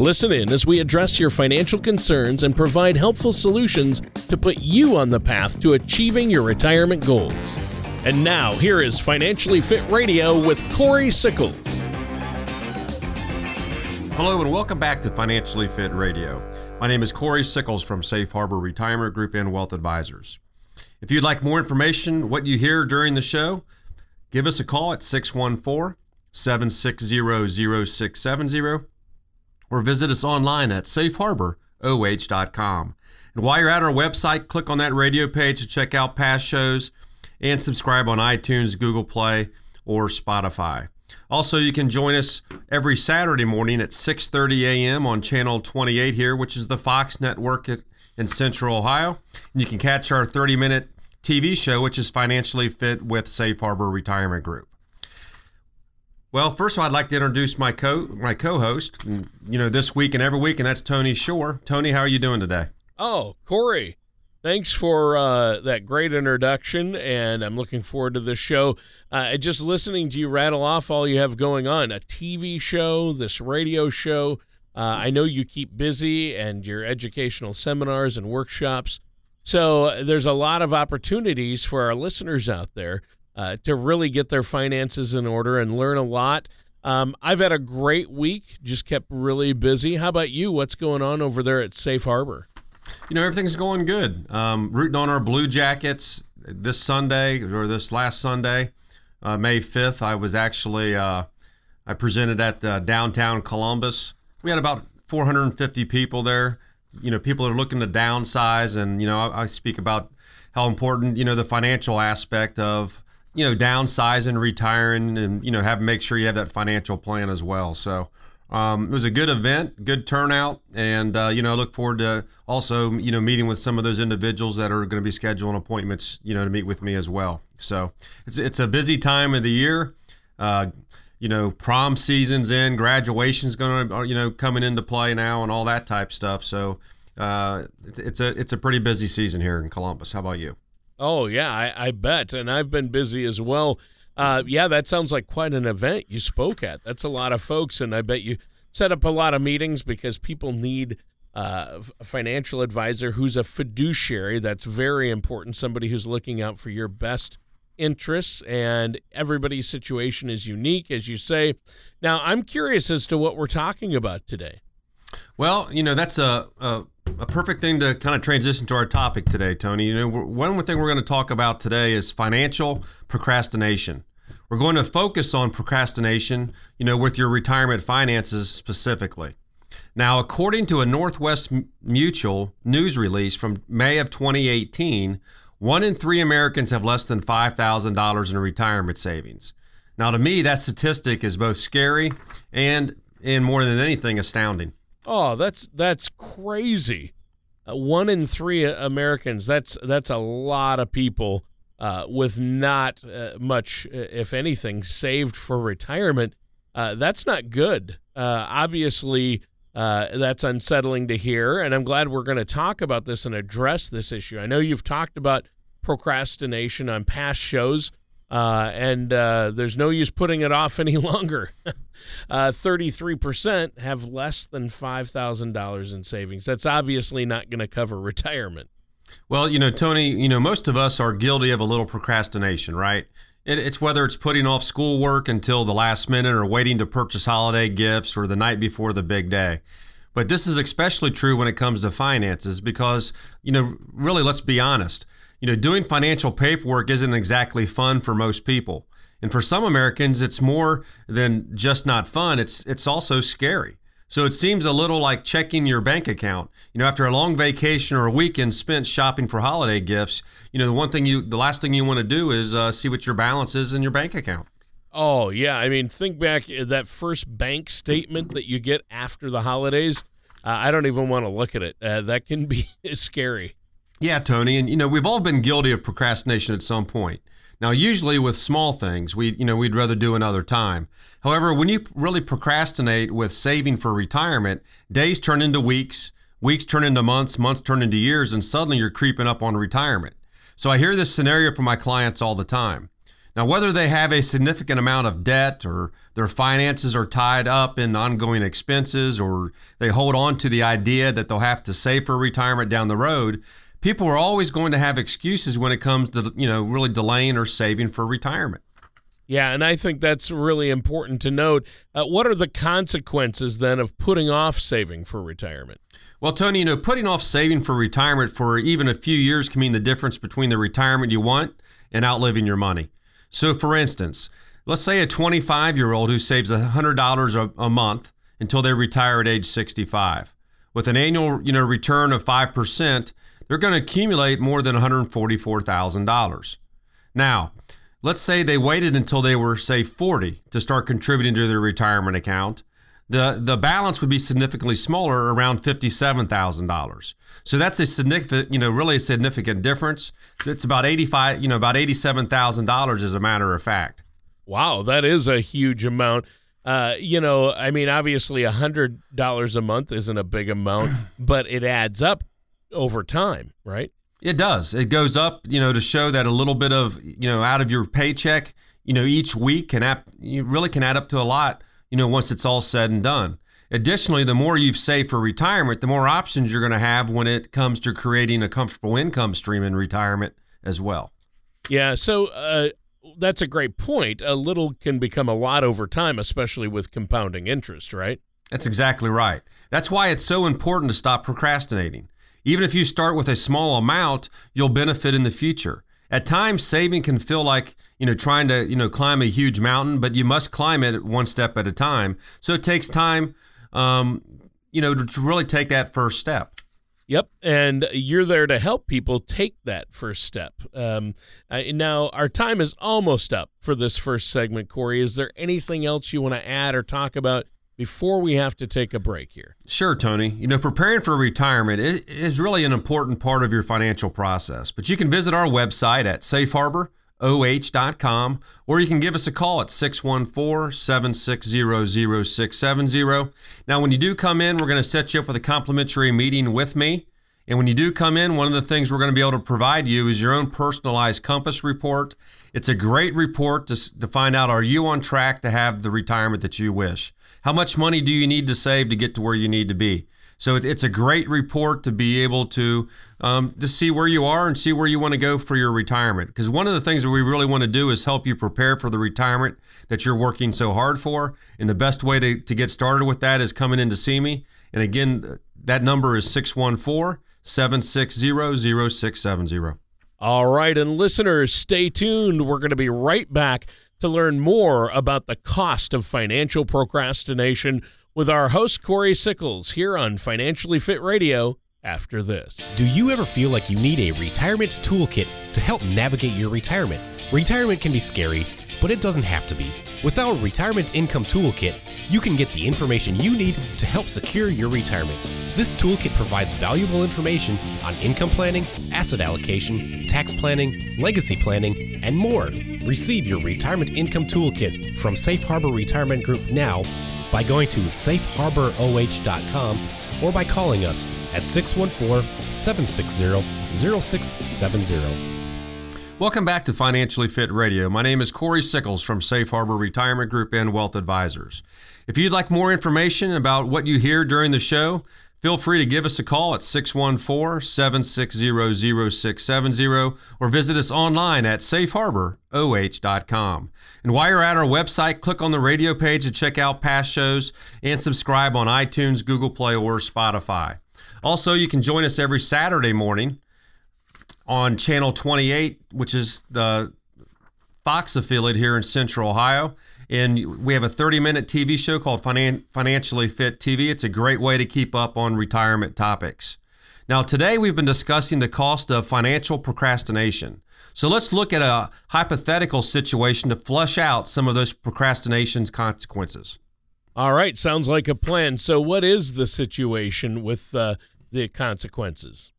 Listen in as we address your financial concerns and provide helpful solutions to put you on the path to achieving your retirement goals. And now, here is Financially Fit Radio with Corey Sickles. Hello, and welcome back to Financially Fit Radio. My name is Corey Sickles from Safe Harbor Retirement Group and Wealth Advisors. If you'd like more information, what you hear during the show, give us a call at 614 760 0670 or visit us online at safeharboroh.com. And while you're at our website, click on that radio page to check out past shows and subscribe on iTunes, Google Play, or Spotify. Also, you can join us every Saturday morning at 6:30 a.m. on channel 28 here, which is the Fox network in Central Ohio. And you can catch our 30-minute TV show, which is Financially Fit with Safe Harbor Retirement Group. Well, first of all, I'd like to introduce my co my co-host, you know, this week and every week, and that's Tony Shore. Tony, how are you doing today? Oh, Corey, thanks for uh, that great introduction, and I'm looking forward to this show. Uh, just listening to you rattle off all you have going on—a TV show, this radio show. Uh, I know you keep busy and your educational seminars and workshops. So there's a lot of opportunities for our listeners out there uh, to really get their finances in order and learn a lot. Um, I've had a great week, just kept really busy. How about you? What's going on over there at Safe Harbor? You know, everything's going good. Um, rooting on our Blue Jackets this Sunday or this last Sunday, uh, May 5th. I was actually, uh, I presented at uh, downtown Columbus. We had about 450 people there. You know, people are looking to downsize, and, you know, I, I speak about how important, you know, the financial aspect of, you know, downsizing, retiring, and you know, have make sure you have that financial plan as well. So um, it was a good event, good turnout, and uh, you know, I look forward to also you know meeting with some of those individuals that are going to be scheduling appointments, you know, to meet with me as well. So it's it's a busy time of the year. Uh, you know, prom season's in, graduation's going to you know coming into play now, and all that type stuff. So uh, it's a it's a pretty busy season here in Columbus. How about you? Oh yeah, I, I bet, and I've been busy as well. Uh, yeah, that sounds like quite an event you spoke at. That's a lot of folks, and I bet you set up a lot of meetings because people need uh, a financial advisor who's a fiduciary. That's very important. Somebody who's looking out for your best interests, and everybody's situation is unique, as you say. Now, I'm curious as to what we're talking about today. Well, you know, that's a, a a perfect thing to kind of transition to our topic today, Tony. You know, one thing we're going to talk about today is financial procrastination. We're going to focus on procrastination, you know, with your retirement finances specifically. Now, according to a Northwest Mutual news release from May of 2018, one in three Americans have less than $5,000 in retirement savings. Now, to me, that statistic is both scary and, and more than anything, astounding. Oh, that's that's crazy. Uh, one in three Americans. That's that's a lot of people uh, with not uh, much, uh, if anything, saved for retirement. Uh, that's not good. Uh, obviously, that's unsettling to hear, and I'm glad we're going to talk about this and address this issue. I know you've talked about procrastination on past shows. Uh, and uh, there's no use putting it off any longer. uh, 33% have less than $5,000 in savings. That's obviously not going to cover retirement. Well, you know, Tony, you know, most of us are guilty of a little procrastination, right? It, it's whether it's putting off schoolwork until the last minute or waiting to purchase holiday gifts or the night before the big day. But this is especially true when it comes to finances because, you know, really, let's be honest you know, doing financial paperwork isn't exactly fun for most people. And for some Americans, it's more than just not fun, it's it's also scary. So it seems a little like checking your bank account. You know, after a long vacation or a weekend spent shopping for holiday gifts, you know, the one thing you, the last thing you want to do is uh, see what your balance is in your bank account. Oh yeah, I mean, think back uh, that first bank statement that you get after the holidays. Uh, I don't even want to look at it. Uh, that can be scary. Yeah, Tony, and you know we've all been guilty of procrastination at some point. Now, usually with small things, we you know we'd rather do another time. However, when you really procrastinate with saving for retirement, days turn into weeks, weeks turn into months, months turn into years, and suddenly you're creeping up on retirement. So I hear this scenario from my clients all the time. Now, whether they have a significant amount of debt or their finances are tied up in ongoing expenses or they hold on to the idea that they'll have to save for retirement down the road, people are always going to have excuses when it comes to, you know, really delaying or saving for retirement. Yeah, and I think that's really important to note. Uh, what are the consequences then of putting off saving for retirement? Well, Tony, you know, putting off saving for retirement for even a few years can mean the difference between the retirement you want and outliving your money. So, for instance, let's say a 25 year old who saves $100 a, a month until they retire at age 65. With an annual you know, return of 5%, they're going to accumulate more than $144,000. Now, let's say they waited until they were, say, 40 to start contributing to their retirement account. The, the balance would be significantly smaller, around $57,000. So that's a significant, you know, really a significant difference. It's about 85, you know, about $87,000 as a matter of fact. Wow, that is a huge amount. Uh, you know, I mean, obviously, a hundred dollars a month isn't a big amount, but it adds up over time, right? It does. It goes up, you know, to show that a little bit of, you know, out of your paycheck, you know, each week can add, you really can add up to a lot, you know, once it's all said and done. Additionally, the more you've saved for retirement, the more options you're going to have when it comes to creating a comfortable income stream in retirement as well. Yeah. So, uh, that's a great point. A little can become a lot over time, especially with compounding interest, right? That's exactly right. That's why it's so important to stop procrastinating. Even if you start with a small amount, you'll benefit in the future. At times, saving can feel like you know trying to you know climb a huge mountain, but you must climb it one step at a time. So it takes time, um, you know, to really take that first step. Yep, and you're there to help people take that first step. Um, now, our time is almost up for this first segment, Corey. Is there anything else you want to add or talk about before we have to take a break here? Sure, Tony. You know, preparing for retirement is really an important part of your financial process, but you can visit our website at Safe Harbor oh.com, or you can give us a call at 614 760 0670. Now, when you do come in, we're going to set you up with a complimentary meeting with me. And when you do come in, one of the things we're going to be able to provide you is your own personalized compass report. It's a great report to, to find out are you on track to have the retirement that you wish? How much money do you need to save to get to where you need to be? So it's a great report to be able to um, to see where you are and see where you want to go for your retirement. Because one of the things that we really want to do is help you prepare for the retirement that you're working so hard for. And the best way to, to get started with that is coming in to see me. And again, that number is 614 760 0670. All right. And listeners, stay tuned. We're going to be right back to learn more about the cost of financial procrastination with our host, Corey Sickles, here on Financially Fit Radio after this. Do you ever feel like you need a retirement toolkit to help navigate your retirement? Retirement can be scary, but it doesn't have to be. With our Retirement Income Toolkit, you can get the information you need to help secure your retirement. This toolkit provides valuable information on income planning, asset allocation, tax planning, legacy planning, and more. Receive your Retirement Income Toolkit from Safe Harbor Retirement Group now by going to safeharboroh.com or by calling us at 614 760 0670. Welcome back to Financially Fit Radio. My name is Corey Sickles from Safe Harbor Retirement Group and Wealth Advisors. If you'd like more information about what you hear during the show, Feel free to give us a call at 614 760 0670 or visit us online at safeharboroh.com. And while you're at our website, click on the radio page to check out past shows and subscribe on iTunes, Google Play, or Spotify. Also, you can join us every Saturday morning on Channel 28, which is the Fox affiliate here in Central Ohio. And we have a 30 minute TV show called Finan- Financially Fit TV. It's a great way to keep up on retirement topics. Now, today we've been discussing the cost of financial procrastination. So let's look at a hypothetical situation to flush out some of those procrastination's consequences. All right, sounds like a plan. So, what is the situation with uh, the consequences?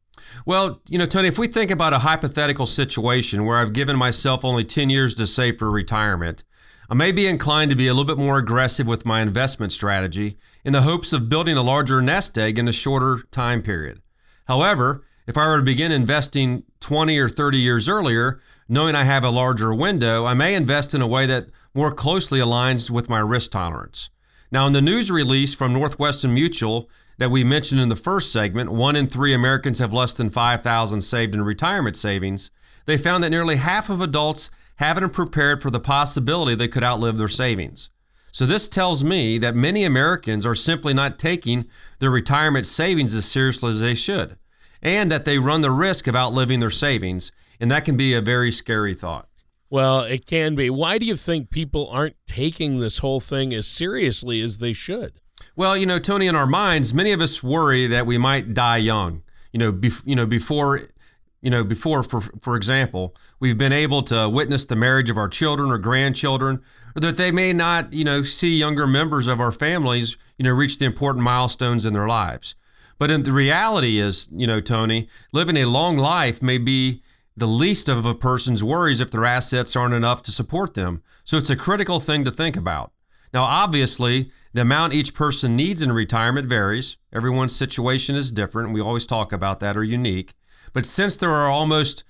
Well, you know, Tony, if we think about a hypothetical situation where I've given myself only 10 years to save for retirement, I may be inclined to be a little bit more aggressive with my investment strategy in the hopes of building a larger nest egg in a shorter time period. However, if I were to begin investing 20 or 30 years earlier, knowing I have a larger window, I may invest in a way that more closely aligns with my risk tolerance. Now, in the news release from Northwestern Mutual that we mentioned in the first segment, one in three Americans have less than 5,000 saved in retirement savings. They found that nearly half of adults haven't prepared for the possibility they could outlive their savings. So, this tells me that many Americans are simply not taking their retirement savings as seriously as they should, and that they run the risk of outliving their savings. And that can be a very scary thought. Well, it can be. Why do you think people aren't taking this whole thing as seriously as they should? Well, you know, Tony, in our minds, many of us worry that we might die young. You know, bef- you know, before you know, before, for, for example, we've been able to witness the marriage of our children or grandchildren, or that they may not, you know, see younger members of our families, you know, reach the important milestones in their lives. But in the reality is, you know, Tony, living a long life may be the least of a person's worries if their assets aren't enough to support them. So it's a critical thing to think about. Now, obviously, the amount each person needs in retirement varies. Everyone's situation is different. We always talk about that or unique. But since there are almost,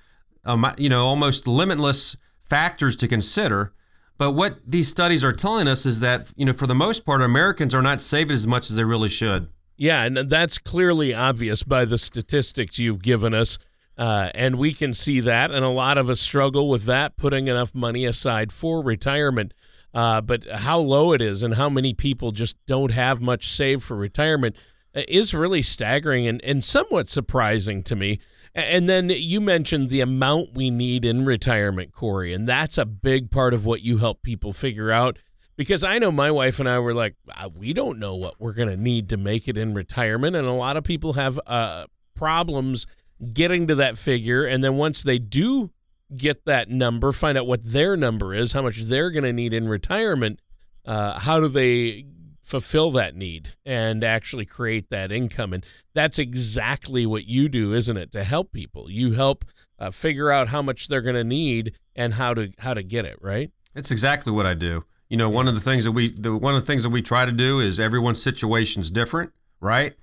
um, you know, almost limitless factors to consider, but what these studies are telling us is that, you know, for the most part, Americans are not saving as much as they really should. Yeah, and that's clearly obvious by the statistics you've given us. Uh, and we can see that, and a lot of us struggle with that, putting enough money aside for retirement. Uh, but how low it is and how many people just don't have much saved for retirement uh, is really staggering and, and somewhat surprising to me. And then you mentioned the amount we need in retirement, Corey, and that's a big part of what you help people figure out. Because I know my wife and I were like, ah, we don't know what we're going to need to make it in retirement. And a lot of people have uh, problems getting to that figure. And then once they do get that number, find out what their number is, how much they're going to need in retirement, uh, how do they fulfill that need and actually create that income. And that's exactly what you do, isn't it? To help people, you help uh, figure out how much they're going to need and how to how to get it right. It's exactly what I do. You know, one of the things that we the one of the things that we try to do is everyone's situation is different, right?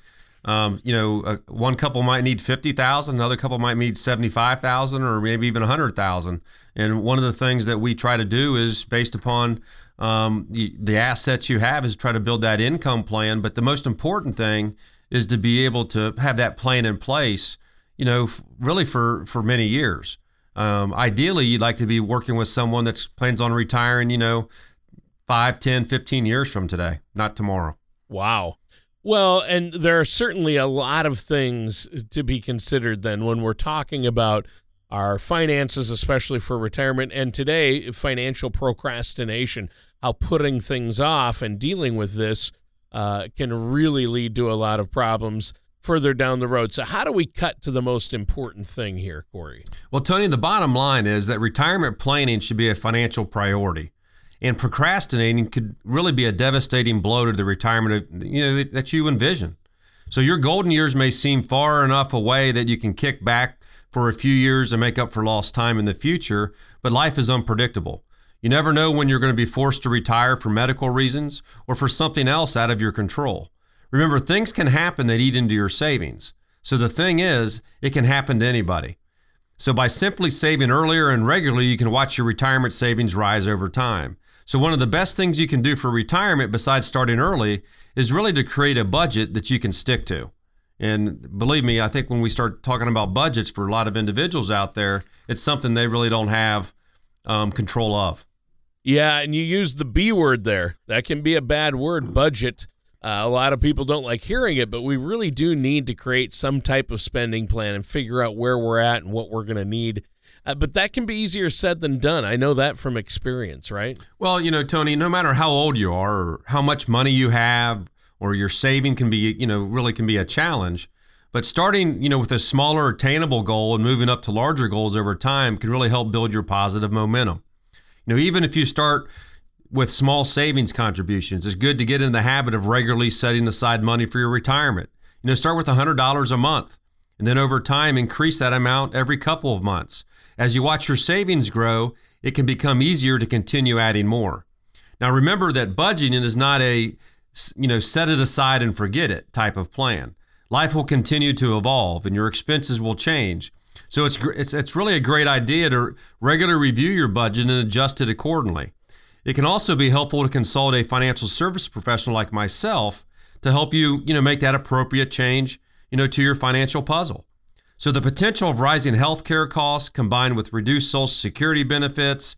Um, you know, uh, one couple might need fifty thousand, another couple might need seventy-five thousand, or maybe even a hundred thousand. And one of the things that we try to do is based upon um, the, the assets you have is try to build that income plan. But the most important thing is to be able to have that plan in place, you know, f- really for, for many years. Um, ideally, you'd like to be working with someone that plans on retiring, you know, 5, 10, 15 years from today, not tomorrow. Wow. Well, and there are certainly a lot of things to be considered then when we're talking about our finances, especially for retirement, and today, financial procrastination how putting things off and dealing with this uh, can really lead to a lot of problems further down the road. So, how do we cut to the most important thing here, Corey? Well, Tony, the bottom line is that retirement planning should be a financial priority. And procrastinating could really be a devastating blow to the retirement you know, that you envision. So, your golden years may seem far enough away that you can kick back for a few years and make up for lost time in the future, but life is unpredictable. You never know when you're going to be forced to retire for medical reasons or for something else out of your control. Remember, things can happen that eat into your savings. So the thing is, it can happen to anybody. So by simply saving earlier and regularly, you can watch your retirement savings rise over time. So one of the best things you can do for retirement besides starting early is really to create a budget that you can stick to. And believe me, I think when we start talking about budgets for a lot of individuals out there, it's something they really don't have um, control of. Yeah, and you use the B word there. That can be a bad word, budget. Uh, a lot of people don't like hearing it, but we really do need to create some type of spending plan and figure out where we're at and what we're going to need. Uh, but that can be easier said than done. I know that from experience, right? Well, you know, Tony, no matter how old you are or how much money you have or your saving can be, you know, really can be a challenge. But starting, you know, with a smaller attainable goal and moving up to larger goals over time can really help build your positive momentum. You know, even if you start with small savings contributions, it's good to get in the habit of regularly setting aside money for your retirement. You know, start with $100 a month and then over time increase that amount every couple of months. As you watch your savings grow, it can become easier to continue adding more. Now remember that budgeting is not a you know set it aside and forget it type of plan. Life will continue to evolve and your expenses will change. So it's it's it's really a great idea to regularly review your budget and adjust it accordingly. It can also be helpful to consult a financial service professional like myself to help you, you know, make that appropriate change, you know, to your financial puzzle. So the potential of rising healthcare costs combined with reduced social security benefits,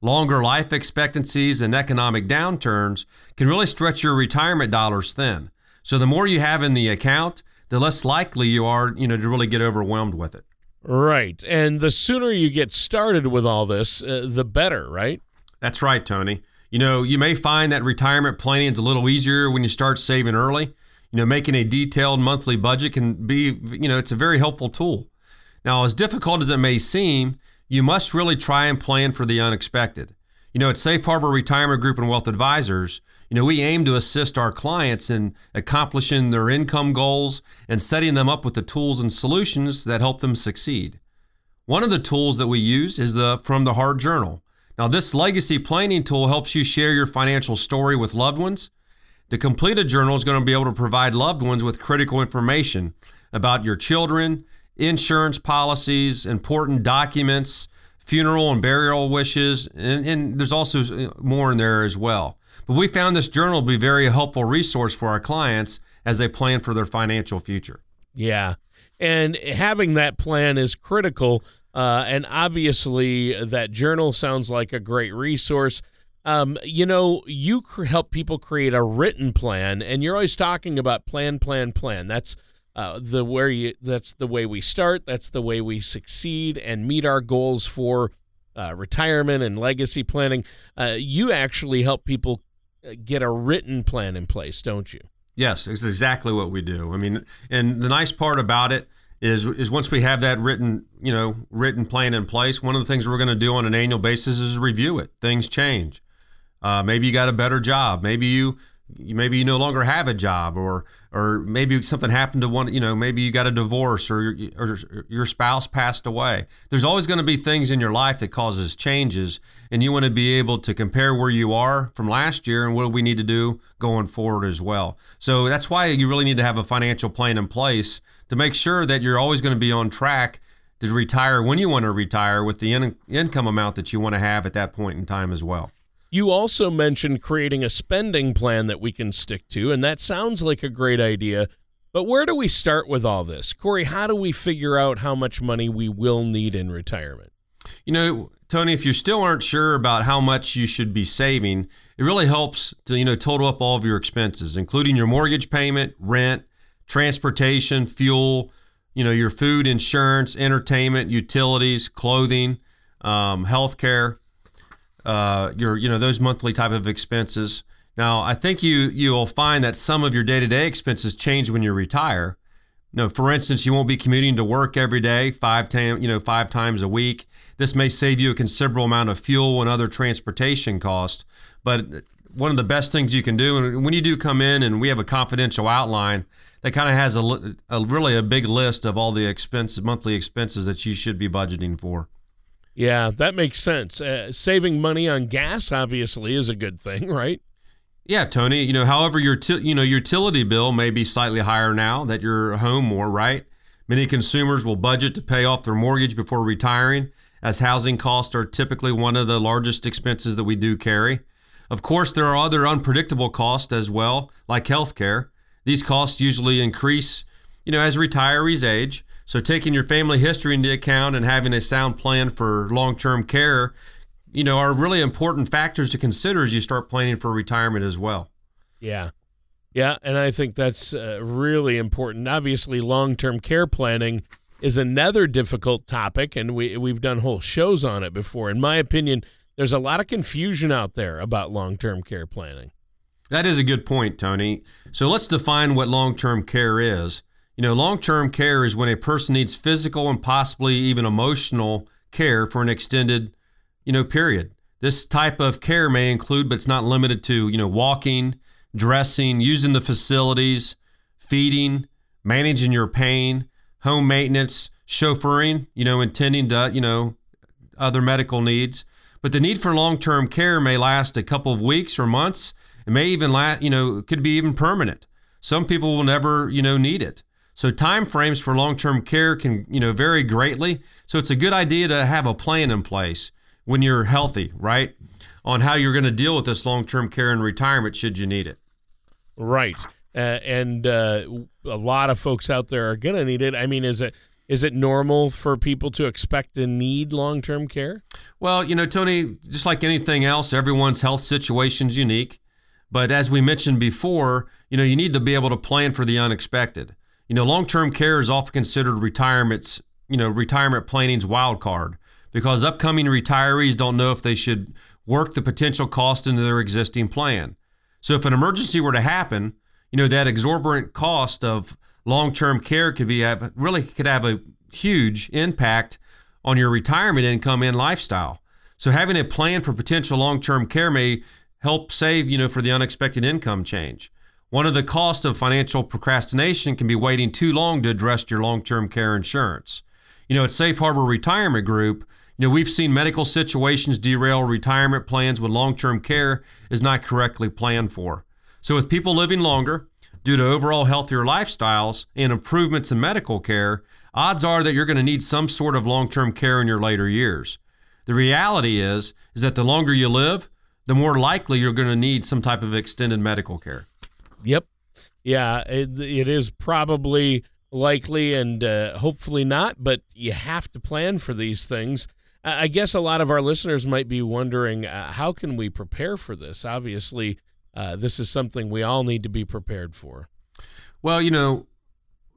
longer life expectancies and economic downturns can really stretch your retirement dollars thin. So the more you have in the account, the less likely you are, you know, to really get overwhelmed with it. Right. And the sooner you get started with all this, uh, the better, right? That's right, Tony. You know, you may find that retirement planning is a little easier when you start saving early. You know, making a detailed monthly budget can be, you know, it's a very helpful tool. Now, as difficult as it may seem, you must really try and plan for the unexpected. You know, at Safe Harbor Retirement Group and Wealth Advisors, you know, we aim to assist our clients in accomplishing their income goals and setting them up with the tools and solutions that help them succeed. One of the tools that we use is the From the Heart Journal. Now, this legacy planning tool helps you share your financial story with loved ones. The completed journal is going to be able to provide loved ones with critical information about your children, insurance policies, important documents, funeral and burial wishes, and, and there's also more in there as well. But we found this journal to be very helpful resource for our clients as they plan for their financial future. Yeah. And having that plan is critical. Uh, and obviously, that journal sounds like a great resource. Um, you know, you cr- help people create a written plan, and you're always talking about plan, plan, plan. That's uh, the where you that's the way we start that's the way we succeed and meet our goals for uh, retirement and legacy planning. Uh, you actually help people uh, get a written plan in place don't you? Yes it's exactly what we do. I mean and the nice part about it is is once we have that written you know written plan in place one of the things we're going to do on an annual basis is review it. Things change uh, maybe you got a better job. Maybe you maybe you no longer have a job or or maybe something happened to one you know maybe you got a divorce or, or your spouse passed away. There's always going to be things in your life that causes changes and you want to be able to compare where you are from last year and what we need to do going forward as well. So that's why you really need to have a financial plan in place to make sure that you're always going to be on track to retire when you want to retire with the in- income amount that you want to have at that point in time as well you also mentioned creating a spending plan that we can stick to, and that sounds like a great idea. But where do we start with all this? Corey, how do we figure out how much money we will need in retirement? You know, Tony, if you still aren't sure about how much you should be saving, it really helps to, you know, total up all of your expenses, including your mortgage payment, rent, transportation, fuel, you know, your food, insurance, entertainment, utilities, clothing, um, health care uh, your you know those monthly type of expenses. Now, I think you you will find that some of your day to day expenses change when you retire. You know, for instance, you won't be commuting to work every day, five time you know five times a week. This may save you a considerable amount of fuel and other transportation costs. But one of the best things you can do, and when you do come in, and we have a confidential outline that kind of has a, a really a big list of all the expenses, monthly expenses that you should be budgeting for. Yeah, that makes sense. Uh, saving money on gas obviously is a good thing, right? Yeah, Tony. You know, however, your t- you know utility bill may be slightly higher now that you're home more, right? Many consumers will budget to pay off their mortgage before retiring, as housing costs are typically one of the largest expenses that we do carry. Of course, there are other unpredictable costs as well, like healthcare. These costs usually increase, you know, as retirees age. So taking your family history into account and having a sound plan for long-term care, you know, are really important factors to consider as you start planning for retirement as well. Yeah. Yeah, and I think that's uh, really important. Obviously, long-term care planning is another difficult topic and we we've done whole shows on it before. In my opinion, there's a lot of confusion out there about long-term care planning. That is a good point, Tony. So let's define what long-term care is. You know, long term care is when a person needs physical and possibly even emotional care for an extended, you know, period. This type of care may include, but it's not limited to, you know, walking, dressing, using the facilities, feeding, managing your pain, home maintenance, chauffeuring, you know, intending to, you know, other medical needs. But the need for long-term care may last a couple of weeks or months. It may even last, you know, could be even permanent. Some people will never, you know, need it. So time frames for long-term care can, you know, vary greatly. So it's a good idea to have a plan in place when you're healthy, right? On how you're going to deal with this long-term care in retirement should you need it. Right. Uh, and uh, a lot of folks out there are going to need it. I mean, is it is it normal for people to expect to need long term care? Well, you know, Tony, just like anything else, everyone's health situation is unique. But as we mentioned before, you know, you need to be able to plan for the unexpected. You know, long term care is often considered retirement's, you know, retirement planning's wild card because upcoming retirees don't know if they should work the potential cost into their existing plan. So if an emergency were to happen, you know, that exorbitant cost of long-term care could be have, really could have a huge impact on your retirement income and lifestyle. So having a plan for potential long-term care may help save, you know, for the unexpected income change. One of the costs of financial procrastination can be waiting too long to address your long-term care insurance. You know, at Safe Harbor Retirement Group, you know, we've seen medical situations derail retirement plans when long-term care is not correctly planned for. So with people living longer, due to overall healthier lifestyles and improvements in medical care, odds are that you're going to need some sort of long-term care in your later years. The reality is is that the longer you live, the more likely you're going to need some type of extended medical care. Yep. Yeah, it, it is probably likely and uh, hopefully not, but you have to plan for these things. I guess a lot of our listeners might be wondering uh, how can we prepare for this? Obviously, uh, this is something we all need to be prepared for. Well, you know,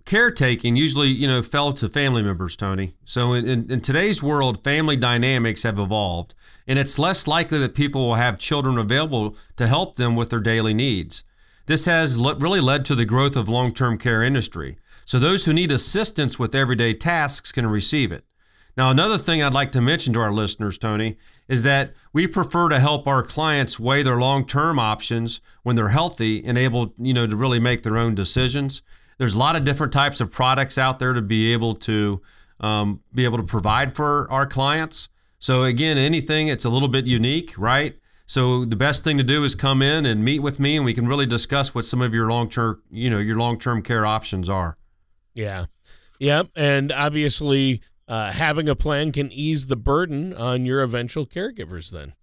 caretaking usually, you know, fell to family members, Tony. So in, in, in, today's world, family dynamics have evolved, and it's less likely that people will have children available to help them with their daily needs. This has le- really led to the growth of long-term care industry. So those who need assistance with everyday tasks can receive it. Now, another thing I'd like to mention to our listeners, Tony, is that we prefer to help our clients weigh their long-term options when they're healthy and able, you know, to really make their own decisions. There's a lot of different types of products out there to be able to um, be able to provide for our clients. So again, anything it's a little bit unique, right? So the best thing to do is come in and meet with me, and we can really discuss what some of your long-term, you know, your long-term care options are. Yeah, yep, and obviously uh, having a plan can ease the burden on your eventual caregivers then.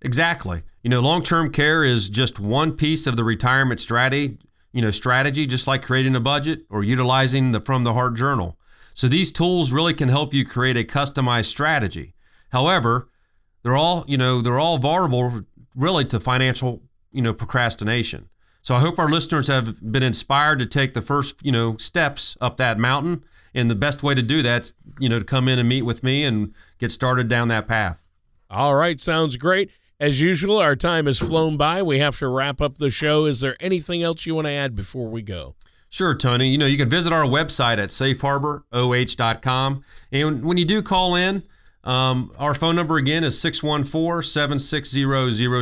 Exactly. You know, long-term care is just one piece of the retirement strategy, you know, strategy just like creating a budget or utilizing the from the heart journal. So these tools really can help you create a customized strategy. However, they're all, you know, they're all vulnerable really to financial, you know, procrastination. So I hope our listeners have been inspired to take the first, you know, steps up that mountain and the best way to do that's you know to come in and meet with me and get started down that path. All right, sounds great. As usual, our time has flown by. We have to wrap up the show. Is there anything else you want to add before we go? Sure, Tony. You know, you can visit our website at safeharboroh.com. And when you do call in, um, our phone number again is 614 760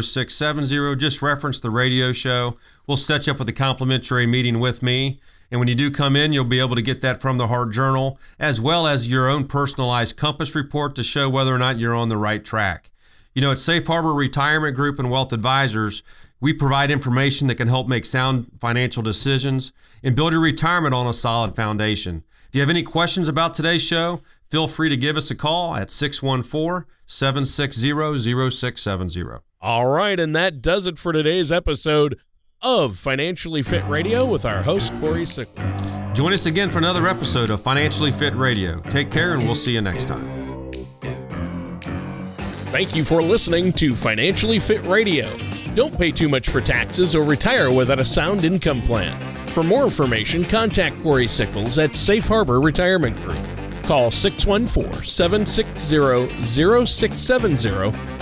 0670. Just reference the radio show. We'll set you up with a complimentary meeting with me. And when you do come in, you'll be able to get that from the Heart Journal, as well as your own personalized compass report to show whether or not you're on the right track. You know, at Safe Harbor Retirement Group and Wealth Advisors, we provide information that can help make sound financial decisions and build your retirement on a solid foundation. If you have any questions about today's show, feel free to give us a call at 614 760 0670. All right, and that does it for today's episode of Financially Fit Radio with our host, Corey Sickle. Join us again for another episode of Financially Fit Radio. Take care, and we'll see you next time. Thank you for listening to Financially Fit Radio. Don't pay too much for taxes or retire without a sound income plan. For more information, contact Corey Sickles at Safe Harbor Retirement Group. Call 614 760 0670